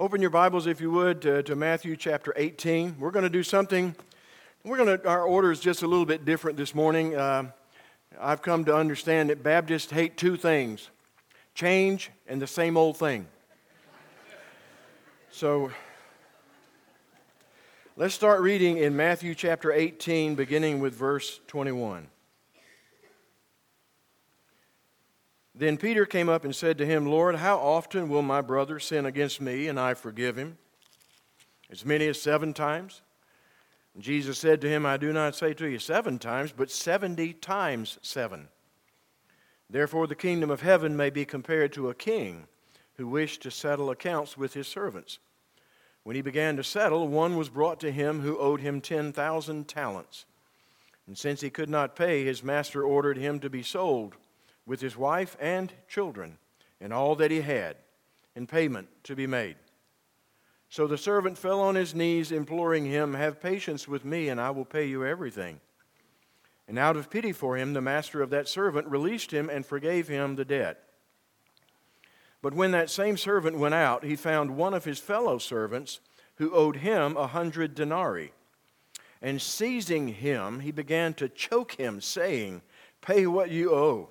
Open your Bibles, if you would, to, to Matthew chapter 18. We're going to do something. We're going to. Our order is just a little bit different this morning. Uh, I've come to understand that Baptists hate two things: change and the same old thing. So, let's start reading in Matthew chapter 18, beginning with verse 21. Then Peter came up and said to him, Lord, how often will my brother sin against me and I forgive him? As many as seven times? And Jesus said to him, I do not say to you seven times, but seventy times seven. Therefore, the kingdom of heaven may be compared to a king who wished to settle accounts with his servants. When he began to settle, one was brought to him who owed him 10,000 talents. And since he could not pay, his master ordered him to be sold with his wife and children and all that he had, in payment to be made. So the servant fell on his knees, imploring him, Have patience with me, and I will pay you everything. And out of pity for him, the master of that servant released him and forgave him the debt. But when that same servant went out, he found one of his fellow servants who owed him a hundred denarii. And seizing him, he began to choke him, saying, Pay what you owe.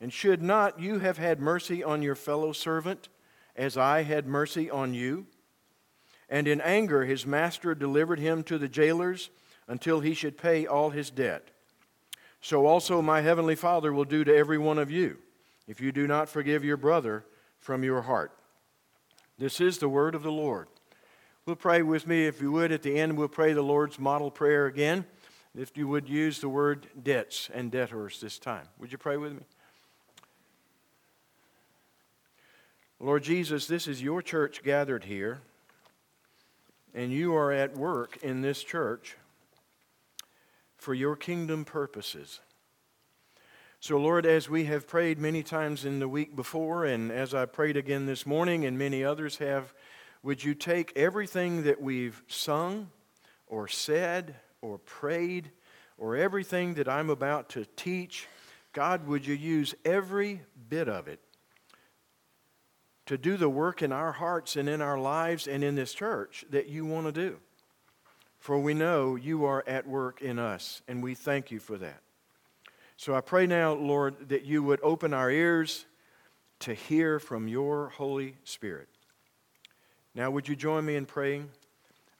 And should not you have had mercy on your fellow servant, as I had mercy on you? And in anger his master delivered him to the jailers until he should pay all his debt. So also my heavenly Father will do to every one of you, if you do not forgive your brother from your heart. This is the word of the Lord. We'll pray with me, if you would. At the end, we'll pray the Lord's model prayer again. If you would use the word debts and debtors this time. Would you pray with me? Lord Jesus, this is your church gathered here, and you are at work in this church for your kingdom purposes. So, Lord, as we have prayed many times in the week before, and as I prayed again this morning, and many others have, would you take everything that we've sung or said or prayed or everything that I'm about to teach? God, would you use every bit of it to do the work in our hearts and in our lives and in this church that you want to do. For we know you are at work in us, and we thank you for that. So I pray now, Lord, that you would open our ears to hear from your Holy Spirit. Now, would you join me in praying?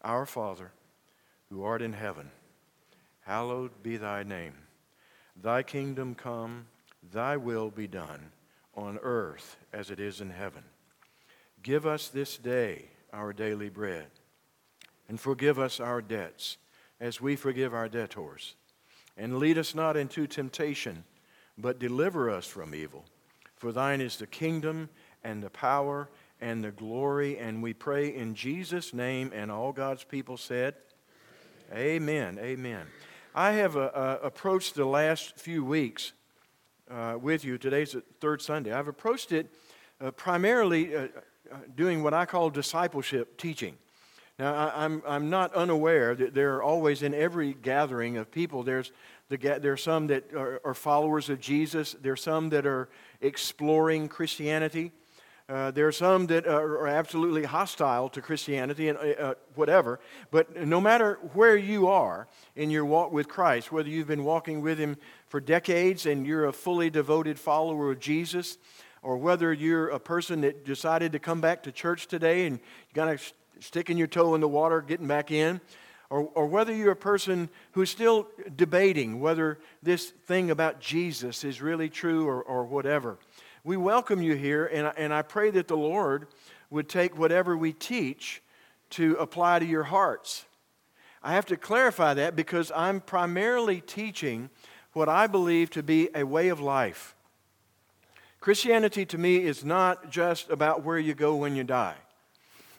Our Father, who art in heaven, hallowed be thy name. Thy kingdom come, thy will be done, on earth as it is in heaven. Give us this day our daily bread, and forgive us our debts as we forgive our debtors. And lead us not into temptation, but deliver us from evil. For thine is the kingdom and the power and the glory. And we pray in Jesus' name, and all God's people said, Amen. Amen. I have uh, uh, approached the last few weeks uh, with you. Today's the third Sunday. I've approached it uh, primarily uh, doing what I call discipleship teaching. Now, I, am I'm, I'm not unaware that there are always in every gathering of people, there's the, there are some that are, are followers of Jesus, there are some that are exploring Christianity. Uh, there are some that are, absolutely hostile to Christianity and uh, uh, whatever. But no matter where you are in your walk with Christ, whether you've been walking with Him for decades and you're a fully devoted follower of Jesus, or whether you're a person that decided to come back to church today and you're kind of sticking your toe in the water, getting back in, or, or whether you're a person who's still debating whether this thing about Jesus is really true or, or whatever. We welcome you here, and, and I pray that the Lord would take whatever we teach to apply to your hearts. I have to clarify that because I'm primarily teaching what I believe to be a way of life. Christianity to me is not just about where you go when you die.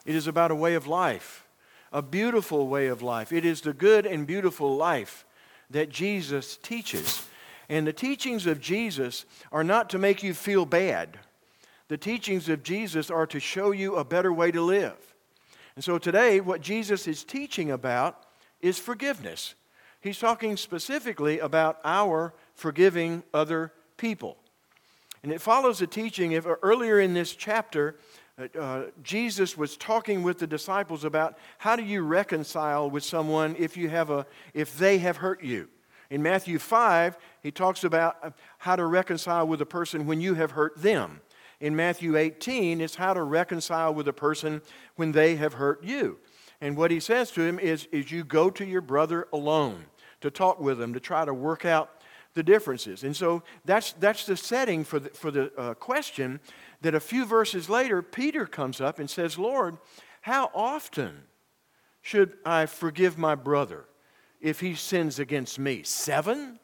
It is about a way of life, a beautiful way of life. It is the good and beautiful life that Jesus teaches. And the teachings of Jesus are not to make you feel bad. The teachings of Jesus are to show you a better way to live. And so today, what Jesus is teaching about is forgiveness. He's talking specifically about our forgiving other people. And it follows a teaching if earlier in this chapter, uh, uh, Jesus was talking with the disciples about how do you reconcile with someone if you have a if they have hurt you. In Matthew 5, he talks about uh, how to reconcile with a person when you have hurt them. In Matthew 18, it's how to reconcile with a person when they have hurt you. And what he says to him is, is you go to your brother alone to talk with him, to try to work out the differences. And so that's, that's the setting for the, for the uh, question that a few verses later, Peter comes up and says, Lord, how often should I forgive my brother if he sins against me? Seven?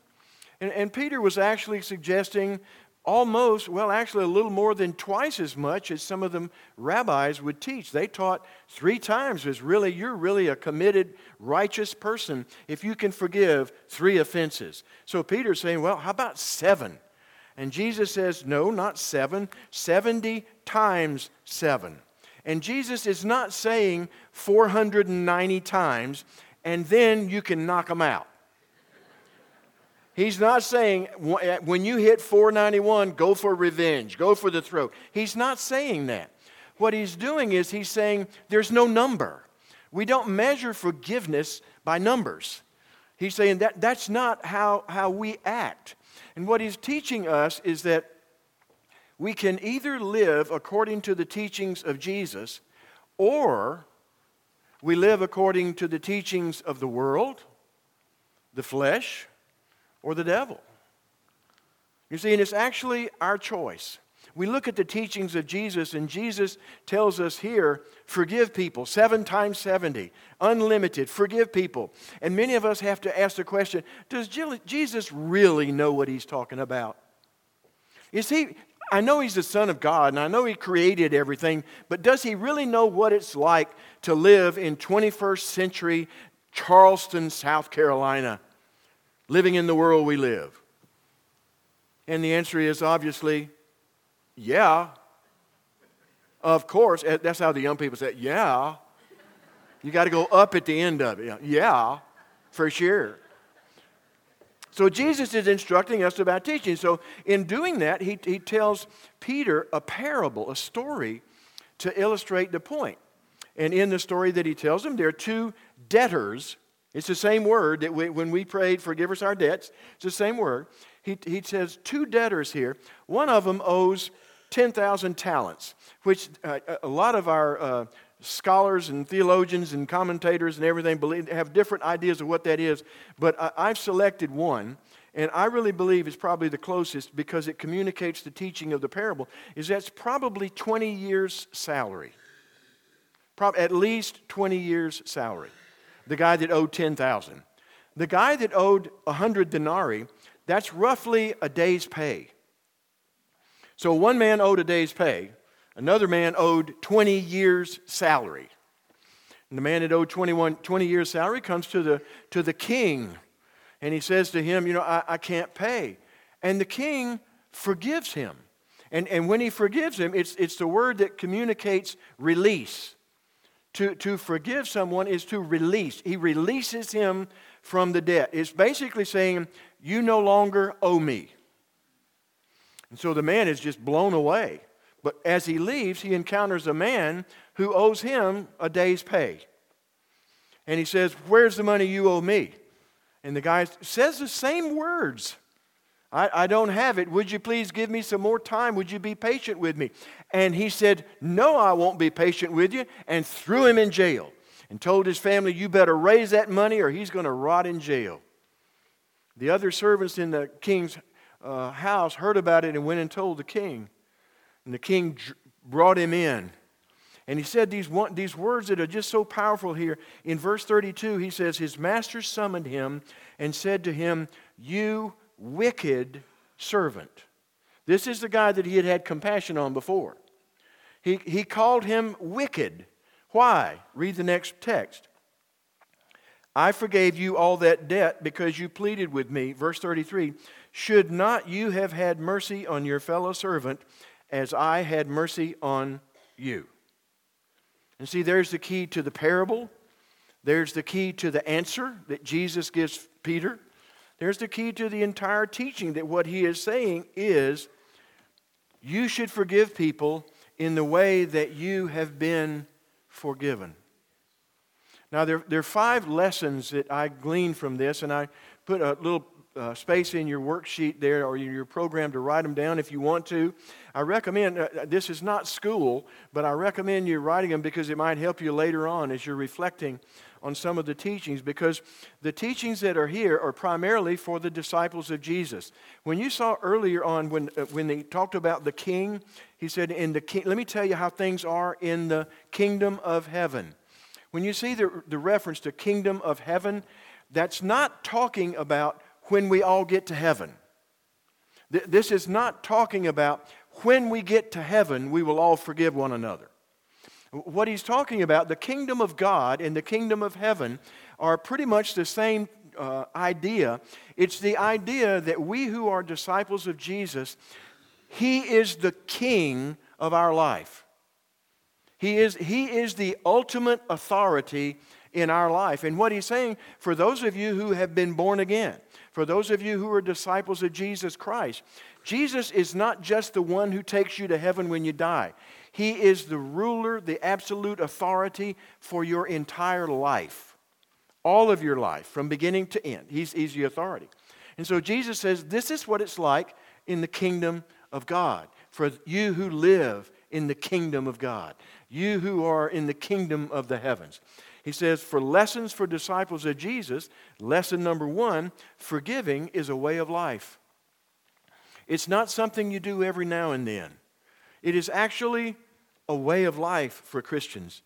And, and Peter was actually suggesting almost, well, actually a little more than twice as much as some of the rabbis would teach. They taught three times is really, you're really a committed, righteous person if you can forgive three offenses. So Peter's saying, well, how about seven? And Jesus says, no, not seven, 70 times seven. And Jesus is not saying 490 times, and then you can knock them out. He's not saying eh, when you hit 491, go for revenge, go for the throat. He's not saying that. What he's doing is he's saying there's no number. We don't measure forgiveness by numbers. He's saying that that's not how, how we act. And what he's teaching us is that we can either live according to the teachings of Jesus or we live according to the teachings of the world, the flesh, or the devil. You see, and it's actually our choice. We look at the teachings of Jesus, and Jesus tells us here forgive people, seven times 70, unlimited, forgive people. And many of us have to ask the question does Jesus really know what he's talking about? Is he, I know he's the Son of God, and I know he created everything, but does he really know what it's like to live in 21st century Charleston, South Carolina? Living in the world we live? And the answer is obviously, yeah. Of course. Eh, that's how the young people say, yeah. You got to go up at the end of it. Yeah, for sure. So Jesus is instructing us about teaching. So in doing that, he, he tells Peter a parable, a story to illustrate the point. And in the story that he tells him, there are two debtors it's the same word that we, when we prayed, forgive us our debts, it's the same word. He, he says two debtors here. One of them owes 10,000 talents, which uh, a lot of our uh, scholars and theologians and commentators and everything believe, have different ideas of what that is. But I, I've selected one, and I really believe it's probably the closest because it communicates the teaching of the parable, is that's probably 20 years' salary. Pro- at least 20 years' salary the guy that owed 10,000. The guy that owed 100 denarii, that's roughly a day's pay. So one man owed a day's pay, another man owed 20 years' salary. And the man that owed 21, 20 years' salary comes to the, to the king, and he says to him, You know, I, I can't pay. And the king forgives him. And, and when he forgives him, it's, it's the word that communicates release. To, to forgive someone is to release. He releases him from the debt. It's basically saying, You no longer owe me. And so the man is just blown away. But as he leaves, he encounters a man who owes him a day's pay. And he says, Where's the money you owe me? And the guy says the same words. I, I don't have it. Would you please give me some more time? Would you be patient with me? And he said, No, I won't be patient with you, and threw him in jail and told his family, You better raise that money or he's going to rot in jail. The other servants in the king's uh, house heard about it and went and told the king. And the king brought him in. And he said these, one, these words that are just so powerful here. In verse 32, he says, His master summoned him and said to him, You wicked servant. This is the guy that he had had compassion on before. He, he called him wicked. Why? Read the next text. I forgave you all that debt because you pleaded with me. Verse 33 Should not you have had mercy on your fellow servant as I had mercy on you? And see, there's the key to the parable. There's the key to the answer that Jesus gives Peter. There's the key to the entire teaching that what he is saying is you should forgive people in the way that you have been forgiven. Now, there, there are five lessons that I gleaned from this, and I put a little uh, space in your worksheet there or in your program to write them down if you want to. I recommend, uh, this is not school, but I recommend you writing them because it might help you later on as you're reflecting on some of the teachings because the teachings that are here are primarily for the disciples of Jesus. When you saw earlier on when, uh, when they talked about the king, he said, in the king, let me tell you how things are in the kingdom of heaven. When you see the, the reference to kingdom of heaven, that's not talking about when we all get to heaven. Th- this is not talking about when we get to heaven, we will all forgive one another. What he's talking about, the kingdom of God and the kingdom of heaven, are pretty much the same uh, idea. It's the idea that we who are disciples of Jesus, he is the king of our life. He is, he is the ultimate authority in our life. And what he's saying, for those of you who have been born again, for those of you who are disciples of Jesus Christ, Jesus is not just the one who takes you to heaven when you die. He is the ruler, the absolute authority for your entire life, all of your life, from beginning to end. He's, he's the authority. And so Jesus says, This is what it's like in the kingdom of God. For you who live in the kingdom of God, you who are in the kingdom of the heavens. He says, for lessons for disciples of Jesus, lesson number one forgiving is a way of life. It's not something you do every now and then. It is actually a way of life for Christians.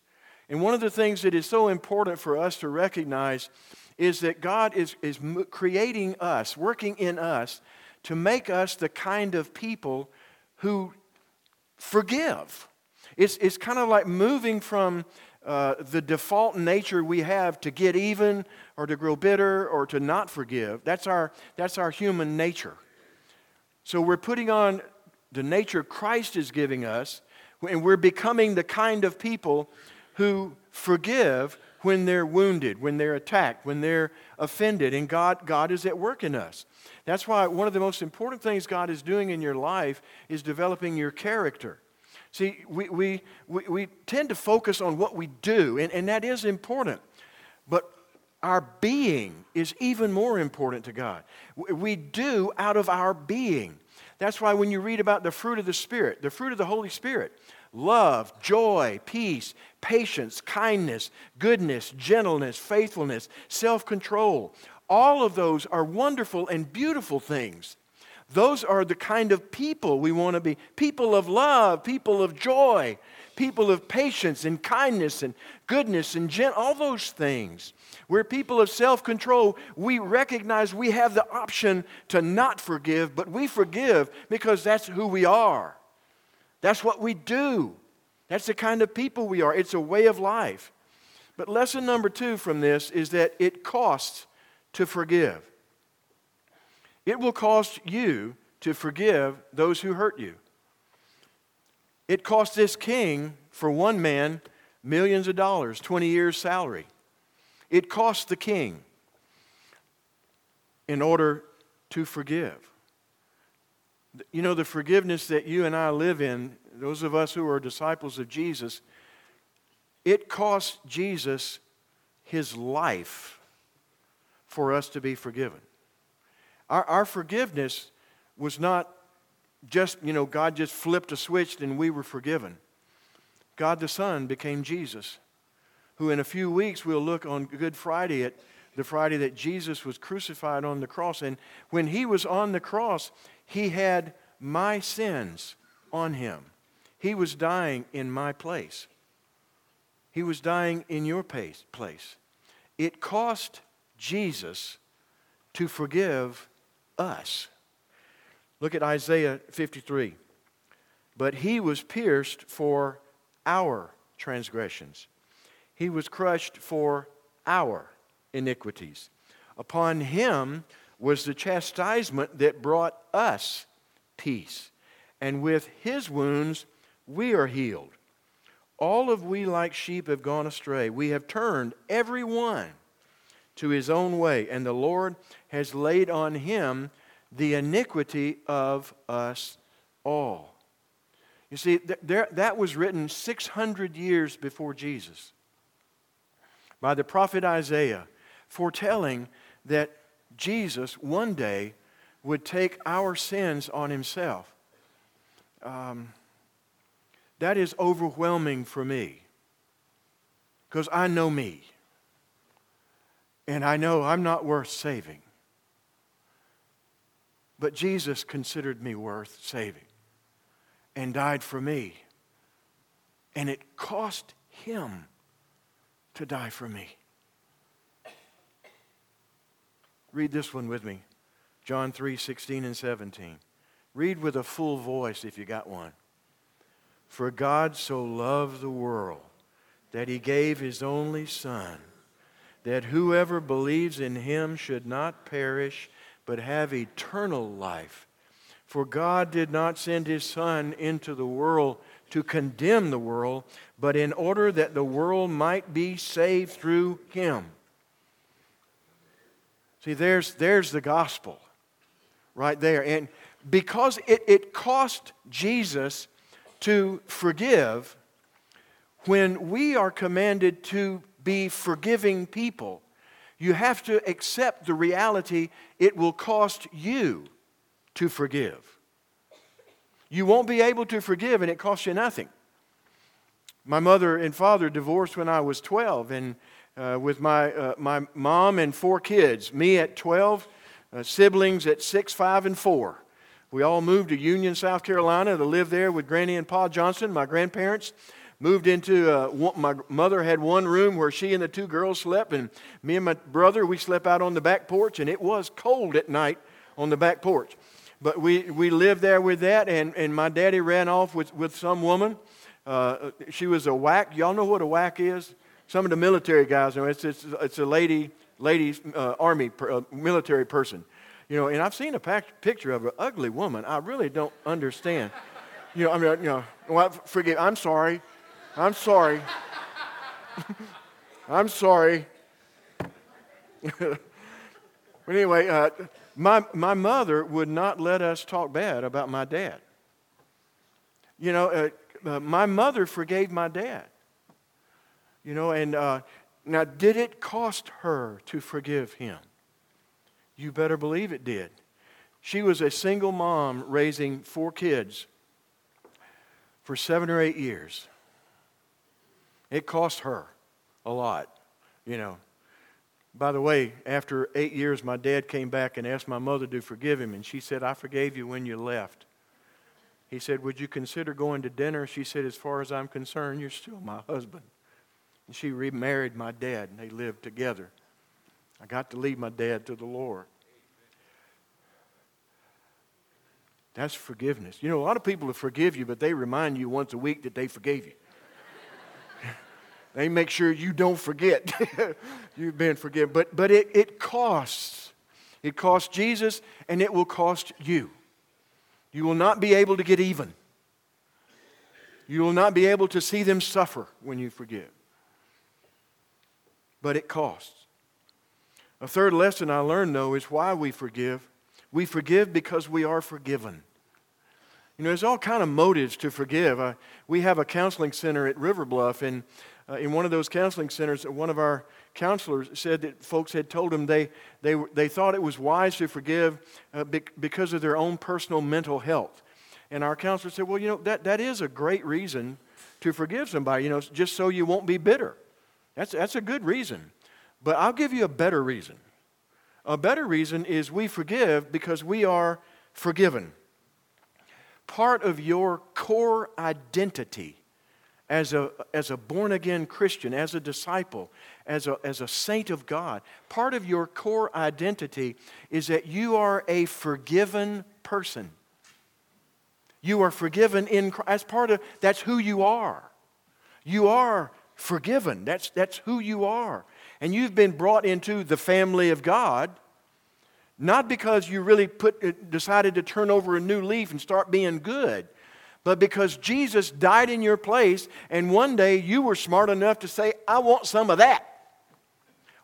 And one of the things that is so important for us to recognize is that God is, is creating us, working in us, to make us the kind of people who forgive. It's, it's kind of like moving from uh, the default nature we have to get even or to grow bitter or to not forgive. That's our, that's our human nature. So we're putting on the nature Christ is giving us and we're becoming the kind of people who forgive when they're wounded, when they're attacked, when they're offended. And God, God is at work in us. That's why one of the most important things God is doing in your life is developing your character. See, we, we, we, we tend to focus on what we do, and, and that is important. But our being is even more important to God. We do out of our being. That's why when you read about the fruit of the Spirit, the fruit of the Holy Spirit, love, joy, peace, patience, kindness, goodness, gentleness, faithfulness, self control, all of those are wonderful and beautiful things. Those are the kind of people we want to be people of love, people of joy, people of patience and kindness and goodness and gent- all those things. We're people of self control. We recognize we have the option to not forgive, but we forgive because that's who we are. That's what we do. That's the kind of people we are. It's a way of life. But lesson number two from this is that it costs to forgive. It will cost you to forgive those who hurt you. It cost this king, for one man, millions of dollars, 20 years' salary. It cost the king in order to forgive. You know, the forgiveness that you and I live in, those of us who are disciples of Jesus, it cost Jesus his life for us to be forgiven. Our, our forgiveness was not just, you know, God just flipped a switch and we were forgiven. God the Son became Jesus who in a few weeks we'll look on Good Friday at the Friday that Jesus was crucified on the cross. And when he was on the cross, he had my sins on him. He was dying in my place. He was dying in your place. It cost Jesus to forgive us. Look at Isaiah 53. But he was pierced for our transgressions. he was crushed for our iniquities. Upon him was the chastisement that brought us peace. And with his wounds we are healed. All of we, like sheep, have gone astray. We have turned every one to his own way, and the Lord has laid on him the iniquity of us all. You see, there, that was written 600 years before Jesus by the prophet Isaiah, foretelling that Jesus one day would take our sins on himself. Um, that is overwhelming for me because I know me. And I know I'm not worth saving. But Jesus considered me worth saving and died for me. And it cost him to die for me. Read this one with me John 3 16 and 17. Read with a full voice if you got one. For God so loved the world that he gave his only Son, that whoever believes in him should not perish, but have eternal life. For God did not send his Son into the world to condemn the world, but in order that the world might be saved through him. See, there's, there's the gospel right there. And because it, it cost Jesus to forgive, when we are commanded to be forgiving people, you have to accept the reality it will cost you to forgive. You won't be able to forgive, and it costs you nothing. My mother and father divorced when I was 12, and uh, with my, uh, my mom and four kids, me at 12, uh, siblings at 6, 5, and 4. We all moved to Union, South Carolina to live there with Granny and Pa Johnson, my grandparents. Moved into, uh, one, my mother had one room where she and the two girls slept, and me and my brother, we slept out on the back porch, and it was cold at night on the back porch. But we, we lived there with that, and, and my daddy ran off with, with some woman. Uh, she was a WAC. Y'all know what a WAC is? Some of the military guys know it's, it's, it's a lady, lady uh, army, uh, military person. You know, and I've seen a picture of an ugly woman. I really don't understand. You know, I mean, you know, well, forgive, I'm sorry. I'm sorry. I'm sorry. but anyway, uh, my, my mother would not let us talk bad about my dad. You know, uh, uh, my mother forgave my dad. You know, and uh, now, did it cost her to forgive him? You better believe it did. She was a single mom raising four kids for seven or eight years. It cost her a lot, you know. By the way, after eight years, my dad came back and asked my mother to forgive him, and she said, I forgave you when you left. He said, Would you consider going to dinner? She said, As far as I'm concerned, you're still my husband. And she remarried my dad, and they lived together. I got to lead my dad to the Lord. That's forgiveness. You know, a lot of people will forgive you, but they remind you once a week that they forgave you. They make sure you don't forget you've been forgiven. But, but it, it costs. It costs Jesus, and it will cost you. You will not be able to get even. You will not be able to see them suffer when you forgive. But it costs. A third lesson I learned, though, is why we forgive. We forgive because we are forgiven. You know, there's all kind of motives to forgive. Uh, we have a counseling center at River Bluff, and uh, in one of those counseling centers, one of our counselors said that folks had told him they, they, they thought it was wise to forgive uh, because of their own personal mental health. And our counselor said, Well, you know, that, that is a great reason to forgive somebody, you know, just so you won't be bitter. That's, that's a good reason. But I'll give you a better reason. A better reason is we forgive because we are forgiven. Part of your core identity as a, as a born again Christian, as a disciple, as a, as a saint of God, part of your core identity is that you are a forgiven person. You are forgiven in Christ. As part of that's who you are. You are forgiven. That's, that's who you are. And you've been brought into the family of God, not because you really put, decided to turn over a new leaf and start being good, but because Jesus died in your place, and one day you were smart enough to say, I want some of that.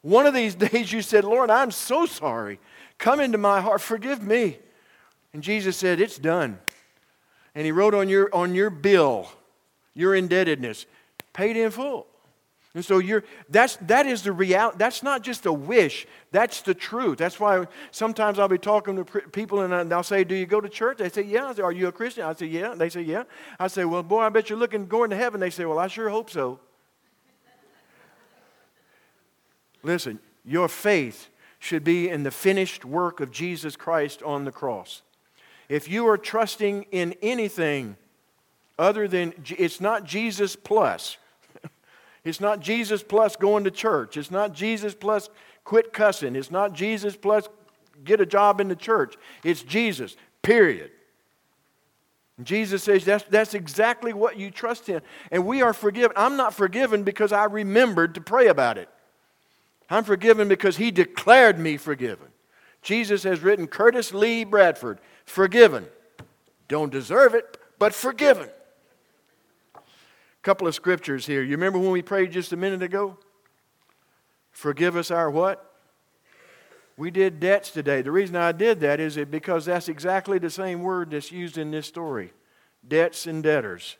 One of these days you said, Lord, I'm so sorry. Come into my heart, forgive me. And Jesus said, It's done. And he wrote on your, on your bill, your indebtedness, paid in full. And so you're, that's, that is the reality. That's not just a wish. That's the truth. That's why sometimes I'll be talking to people and they'll say, do you go to church? They say, yeah. I say, are you a Christian? I say, yeah. They say, yeah. I say, well, boy, I bet you're looking going to heaven. They say, well, I sure hope so. Listen, your faith should be in the finished work of Jesus Christ on the cross. If you are trusting in anything other than, it's not Jesus plus it's not Jesus plus going to church. It's not Jesus plus quit cussing. It's not Jesus plus get a job in the church. It's Jesus, period. Jesus says that's, that's exactly what you trust in. And we are forgiven. I'm not forgiven because I remembered to pray about it. I'm forgiven because he declared me forgiven. Jesus has written Curtis Lee Bradford, forgiven. Don't deserve it, but forgiven couple of scriptures here. You remember when we prayed just a minute ago? Forgive us our what? We did debts today. The reason I did that is it because that's exactly the same word that's used in this story debts and debtors.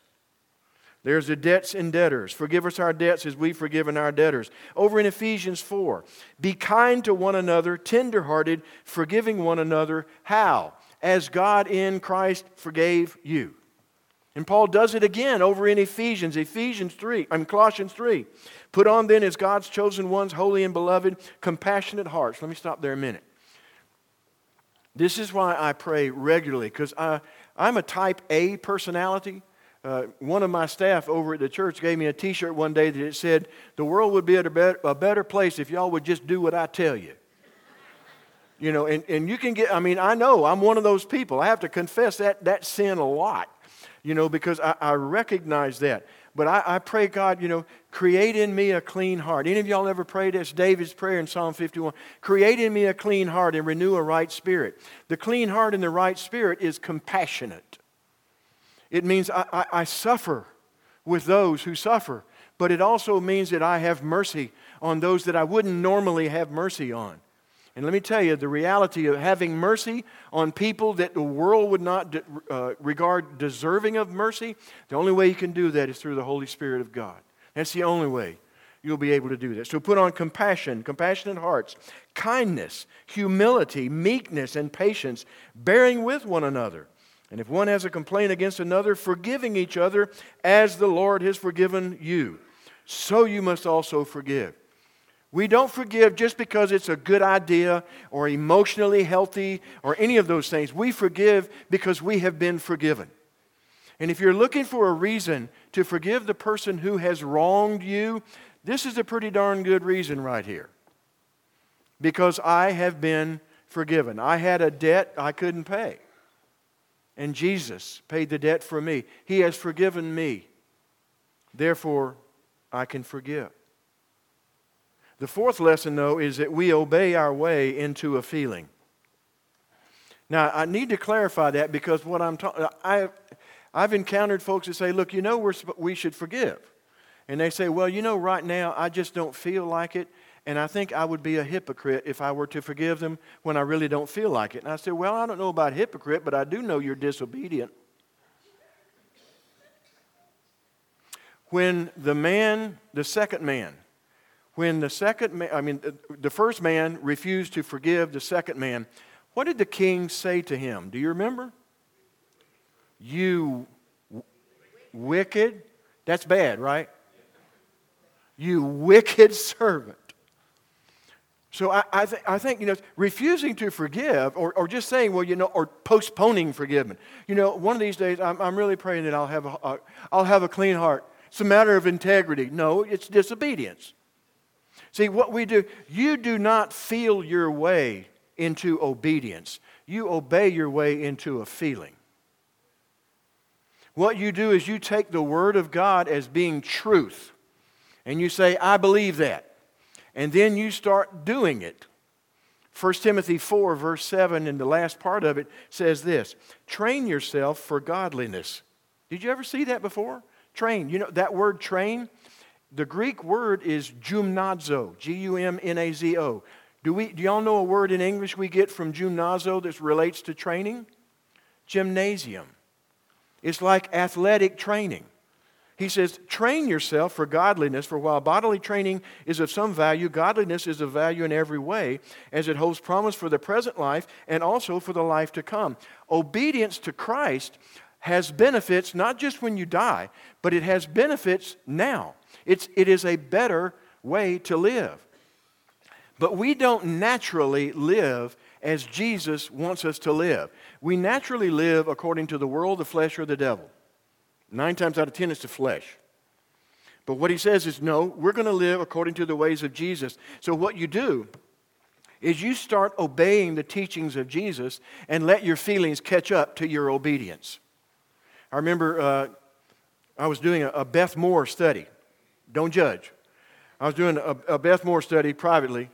There's the debts and debtors. Forgive us our debts as we've forgiven our debtors. Over in Ephesians 4, be kind to one another, tenderhearted, forgiving one another. How? As God in Christ forgave you. And Paul does it again over in Ephesians, Ephesians 3, I mean Colossians 3. Put on then as God's chosen ones, holy and beloved, compassionate hearts. Let me stop there a minute. This is why I pray regularly, because I'm a type A personality. Uh, one of my staff over at the church gave me a t shirt one day that it said, The world would be a better, a better place if y'all would just do what I tell you. You know, and, and you can get, I mean, I know I'm one of those people. I have to confess that, that sin a lot you know, because I, I recognize that. But I, I, pray, God, you know, create in me a clean heart. Any of y'all ever prayed this? David's prayer in Psalm 51. Create in me a clean heart and renew a right spirit. The clean heart and the right spirit is compassionate. It means I, I, I suffer with those who suffer, but it also means that I have mercy on those that I wouldn't normally have mercy on. And let me tell you, the reality of having mercy on people that the world would not uh, regard deserving of mercy, the only way you can do that is through the Holy Spirit of God. That's the only way you'll be able to do that. So put on compassion, compassionate hearts, kindness, humility, meekness, and patience, bearing with one another. And if one has a complaint against another, forgiving each other as the Lord has forgiven you. So you must also forgive. We don't forgive just because it's a good idea or emotionally healthy or any of those things. We forgive because we have been forgiven. And if you're looking for a reason to forgive the person who has wronged you, this is a pretty darn good reason right here. Because I have been forgiven. I had a debt I couldn't pay. And Jesus paid the debt for me. He has forgiven me. Therefore, I can forgive. The fourth lesson, though, is that we obey our way into a feeling. Now, I need to clarify that because what I'm talking, I've encountered folks that say, look, you know, we're, we should forgive. And they say, well, you know, right now, I just don't feel like it. And I think I would be a hypocrite if I were to forgive them when I really don't feel like it. And I said, well, I don't know about hypocrite, but I do know you're disobedient. When the man, the second man, when the second man, I mean, the first man refused to forgive the second man, what did the king say to him? Do you remember? You w- wicked. That's bad, right? You wicked servant. So I, I, th- I, think, you know, refusing to forgive or, or just saying, well, you know, or postponing forgiveness. You know, one of these days I'm, I'm really praying that I'll have, a, a, I'll have a clean heart. It's a matter of integrity. No, it's disobedience. See, what we do, you do not feel your way into obedience, you obey your way into a feeling. What you do is you take the Word of God as being truth, And you say, I believe that. And then you start doing it. 1 Timothy 4, verse 7, and the last part of it says this Train yourself for godliness. Did you ever see that before? Train. You know, that word train, the Greek word is gymnazo, G U M N A Z O. Do, we, do y'all know a word in English we get from gymnazo that relates to training? Gymnasium. It's like athletic training. He says, train yourself for godliness, for while bodily training is of some value, godliness is of value in every way, as it holds promise for the present life and also for the life to come. Obedience to Christ has benefits not just when you die, but it has benefits now. It's, it is a better way to live. But we don't naturally live as Jesus wants us to live. We naturally live according to the world, the flesh, or the devil. Nine times out of ten, it's the flesh. But what he says is, no, we're going to live according to the ways of Jesus. So what you do is you start obeying the teachings of Jesus and let your feelings catch up to your obedience. I remember uh, I was doing a, a, Beth Moore study. Don't judge. I was doing a, a Beth Moore study privately,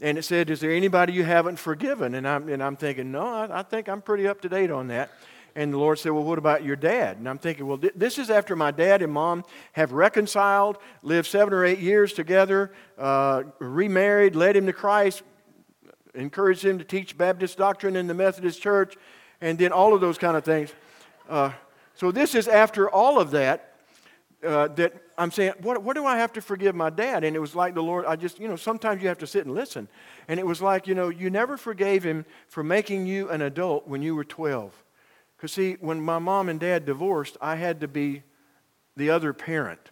and it said, Is there anybody you haven't forgiven? And I'm, and I'm thinking, No, I, I think I'm pretty up to date on that. And the Lord said, Well, what about your dad? And I'm thinking, Well, this is after my dad and mom have reconciled, lived seven or eight years together, uh, remarried, led him to Christ, encouraged him to teach Baptist doctrine in the Methodist church, and then all of those kind of things. Uh, so this is after all of that. Uh, that I'm saying, what, what do I have to forgive my dad? And it was like the Lord, I just, you know, sometimes you have to sit and listen. And it was like, you know, you never forgave him for making you an adult when you were 12. Because, see, when my mom and dad divorced, I had to be the other parent.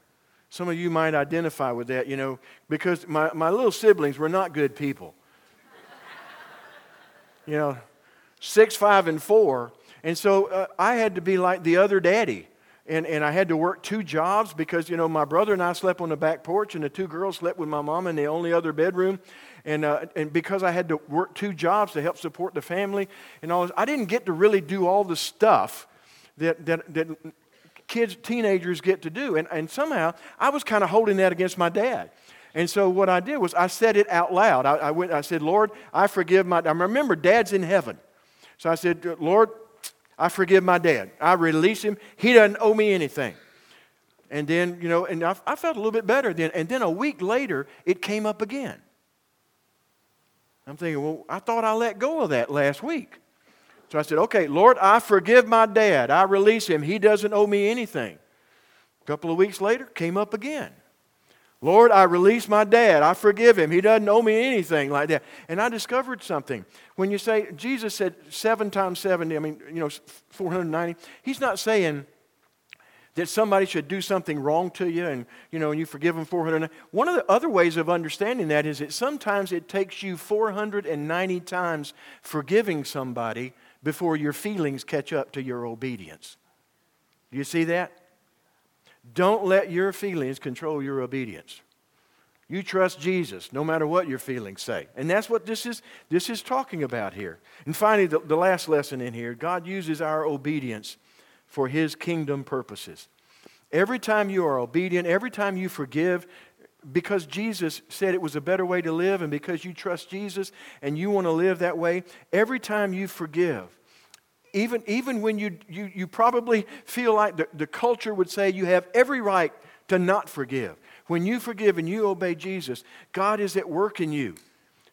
Some of you might identify with that, you know, because my, my little siblings were not good people. you know, six, five, and four. And so uh, I had to be like the other daddy. And, and I had to work two jobs because, you know, my brother and I slept on the back porch, and the two girls slept with my mom in the only other bedroom. And, uh, and because I had to work two jobs to help support the family and all this, I didn't get to really do all the stuff that, that, that kids, teenagers get to do. And, and somehow I was kind of holding that against my dad. And so what I did was I said it out loud. I, I, went, I said, Lord, I forgive my, I remember dad's in heaven. So I said, Lord, I forgive my dad. I release him. He doesn't owe me anything. And then, you know, and I, I felt a little bit better then. And then a week later, it came up again. I'm thinking, well, I thought I let go of that last week. So I said, okay, Lord, I forgive my dad. I release him. He doesn't owe me anything. A couple of weeks later, came up again. Lord, I release my dad. I forgive him. He doesn't owe me anything like that. And I discovered something. When you say, Jesus said seven times 70, I mean, you know, 490, he's not saying, that somebody should do something wrong to you and you know and you forgive them 400 one of the other ways of understanding that is that sometimes it takes you 490 times forgiving somebody before your feelings catch up to your obedience do you see that don't let your feelings control your obedience. You trust jesus no matter what your feelings say. And that's what this is this is talking about here. And finally the, the last lesson in here god uses our obedience for his kingdom purposes. Every time you are obedient, every time you forgive, because Jesus said it was a better way to live, and because you trust Jesus and you want to live that way, every time you forgive, even, even when you, you, you probably feel like the, the culture would say you have every right to not forgive, when you forgive and you obey Jesus, God is at work in you.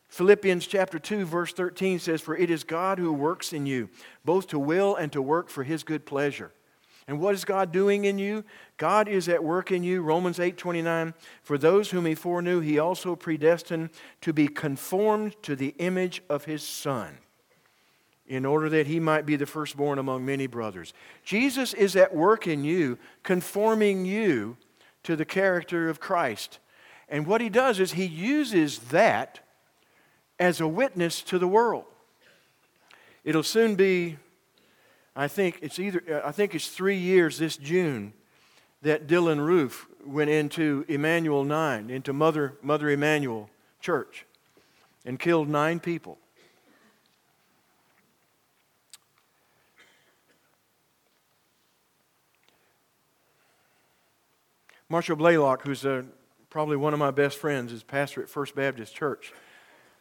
Philippians chapter 2 verse 13 says for it is God who works in you both to will and to work for his good pleasure. And what is God doing in you? God is at work in you. Romans 8:29 For those whom he foreknew he also predestined to be conformed to the image of his son in order that he might be the firstborn among many brothers. Jesus is at work in you conforming you to the character of Christ. And what he does is he uses that as a witness to the world. It'll soon be, I think it's either, uh, I think it's three years this June that Dylann Roof went into Emanuel 9, into Mother, Mother Emanuel Church, and killed nine people. Marshall Blalock, who's a probably one of my best friends, is pastor at First Baptist Church.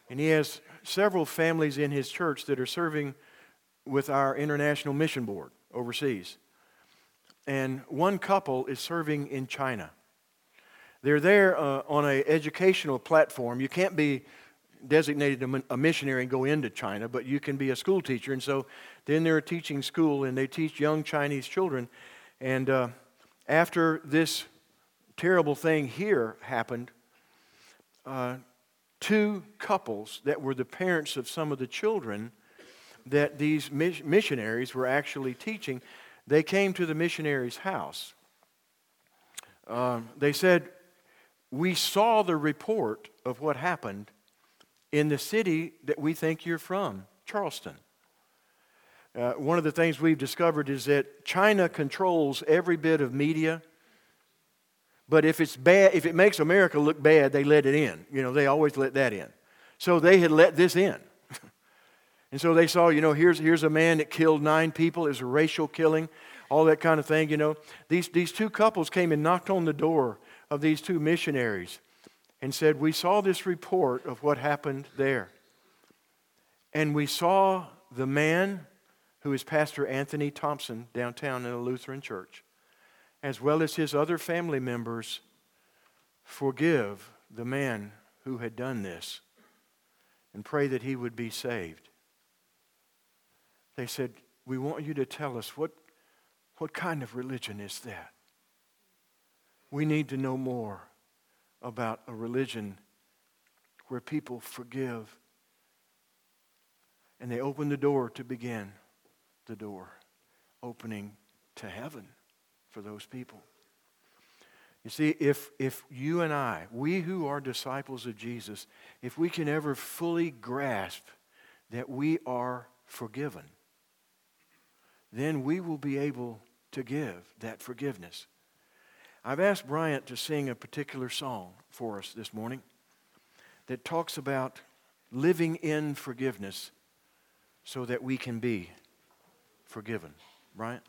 And he has several families in his church that are serving with our International Mission Board overseas. And one couple is serving in China. They're there uh, on an educational platform. You can't be designated a missionary and go into China, but you can be a school teacher. And so then they're teaching school and they teach young Chinese children. And uh, after this terrible thing here happened, uh, two couples that were the parents of some of the children that these missionaries were actually teaching, they came to the missionary's house. Uh, they said, We saw the report of what happened in the city that we think you're from, Charleston. Uh, one of the things we've discovered is that China controls every bit of media. But if it's bad, if it makes America look bad, they let it in. You know, they always let that in. So they had let this in. and so they saw, you know, here's, here's a man that killed nine people. It a racial killing, all that kind of thing, you know. These, these two couples came and knocked on the door of these two missionaries and said, We saw this report of what happened there. And we saw the man who is Pastor Anthony Thompson downtown in a Lutheran church, as well as his other family members, forgive the man who had done this and pray that he would be saved. They said, We want you to tell us what, what kind of religion is that? We need to know more about a religion where people forgive. And they open the door to begin the door opening to heaven for those people. You see, if, if you and I, we who are disciples of Jesus, if we can ever fully grasp that we are forgiven, then we will be able to give that forgiveness. I've asked Bryant to sing a particular song for us this morning that talks about living in forgiveness so that we can be forgiven, right?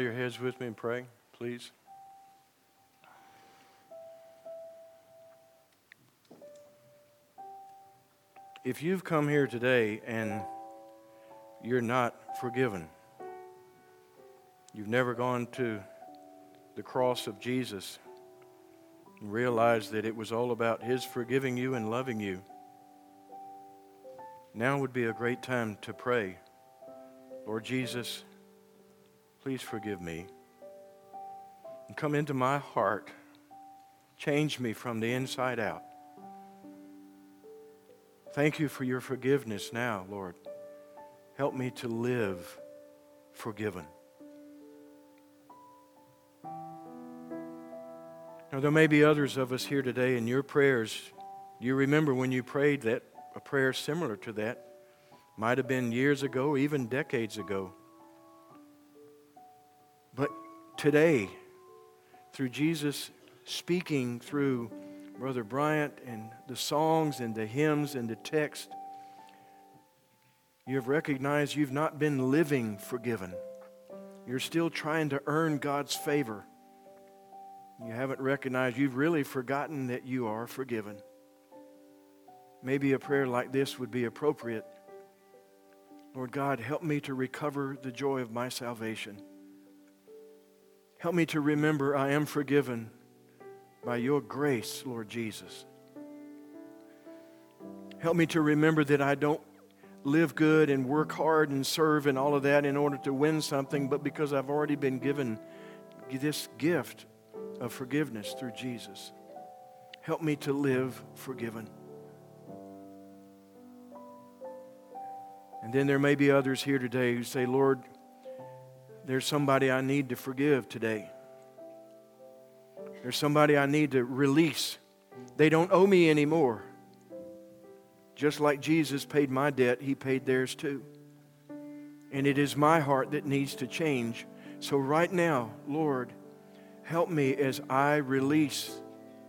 Your heads with me and pray, please? If you've come here today and you're not forgiven, you've never gone to the cross of Jesus and realized that it was all about His forgiving you and loving you, now would be a great time to pray. Lord Jesus, please forgive me. And come into my heart. Change me from the inside out. Thank you for your forgiveness now, Lord. Help me to live forgiven. Now, there may be others of us here today in your prayers. You remember when you prayed that a prayer similar to that. Might have been years ago, even decades ago. Today, through Jesus speaking through Brother Bryant and the songs and the hymns and the text, you have recognized you've not been living forgiven. You're still trying to earn God's favor. You haven't recognized you've really forgotten that you are forgiven. Maybe a prayer like this would be appropriate. Lord God, help me to recover the joy of my salvation. Help me to remember I am forgiven by your grace, Lord Jesus. Help me to remember that I don't live good and work hard and serve and all of that in order to win something, but because I've already been given this gift of forgiveness through Jesus. Help me to live forgiven. And then there may be others here today who say, Lord, there's somebody I need to forgive today. There's somebody I need to release. They don't owe me anymore. Just like Jesus paid my debt, He paid theirs too. And it is my heart that needs to change. So, right now, Lord, help me as I release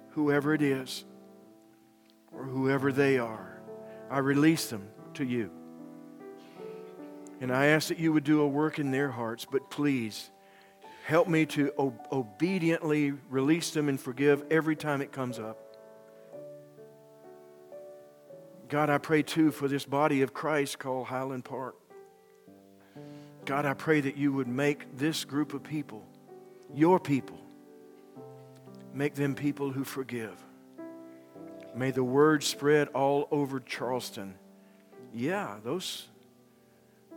whoever it is or whoever they are. I release them to you. And I ask that you would do a work in their hearts, but please help me to obediently release them and forgive every time it comes up. God, I pray too for this body of Christ called Highland Park. God, I pray that you would make this group of people, your people, make them people who forgive. May the word spread all over Charleston. Yeah, those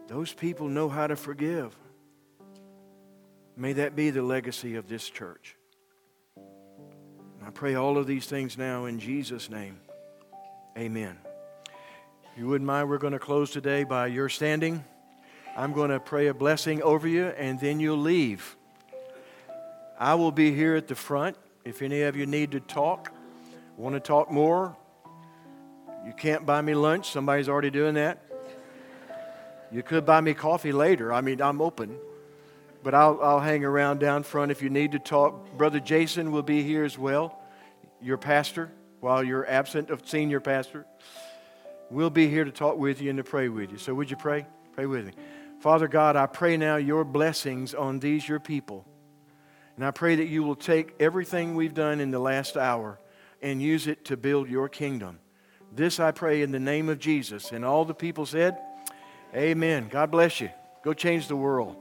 those people know how to forgive. May that be the legacy of this church. I pray all of these things now in Jesus' name. Amen. If you wouldn't mind, we're going to close today by your standing. I'm going to pray a blessing over you, and then you'll leave. I will be here at the front. If any of you need to talk, want to talk more, you can't buy me lunch. Somebody's already doing that. You could buy me coffee later. I mean, I'm open. But I'll, I'll hang around down front if you need to talk. Brother Jason will be here as well, your pastor, while you're absent of senior pastor. We'll be here to talk with you and to pray with you. So would you pray? Pray with me. Father God, I pray now your blessings on these, your people. And I pray that you will take everything we've done in the last hour and use it to build your kingdom. This I pray in the name of Jesus. And all the people said, Amen. God bless you. Go change the world.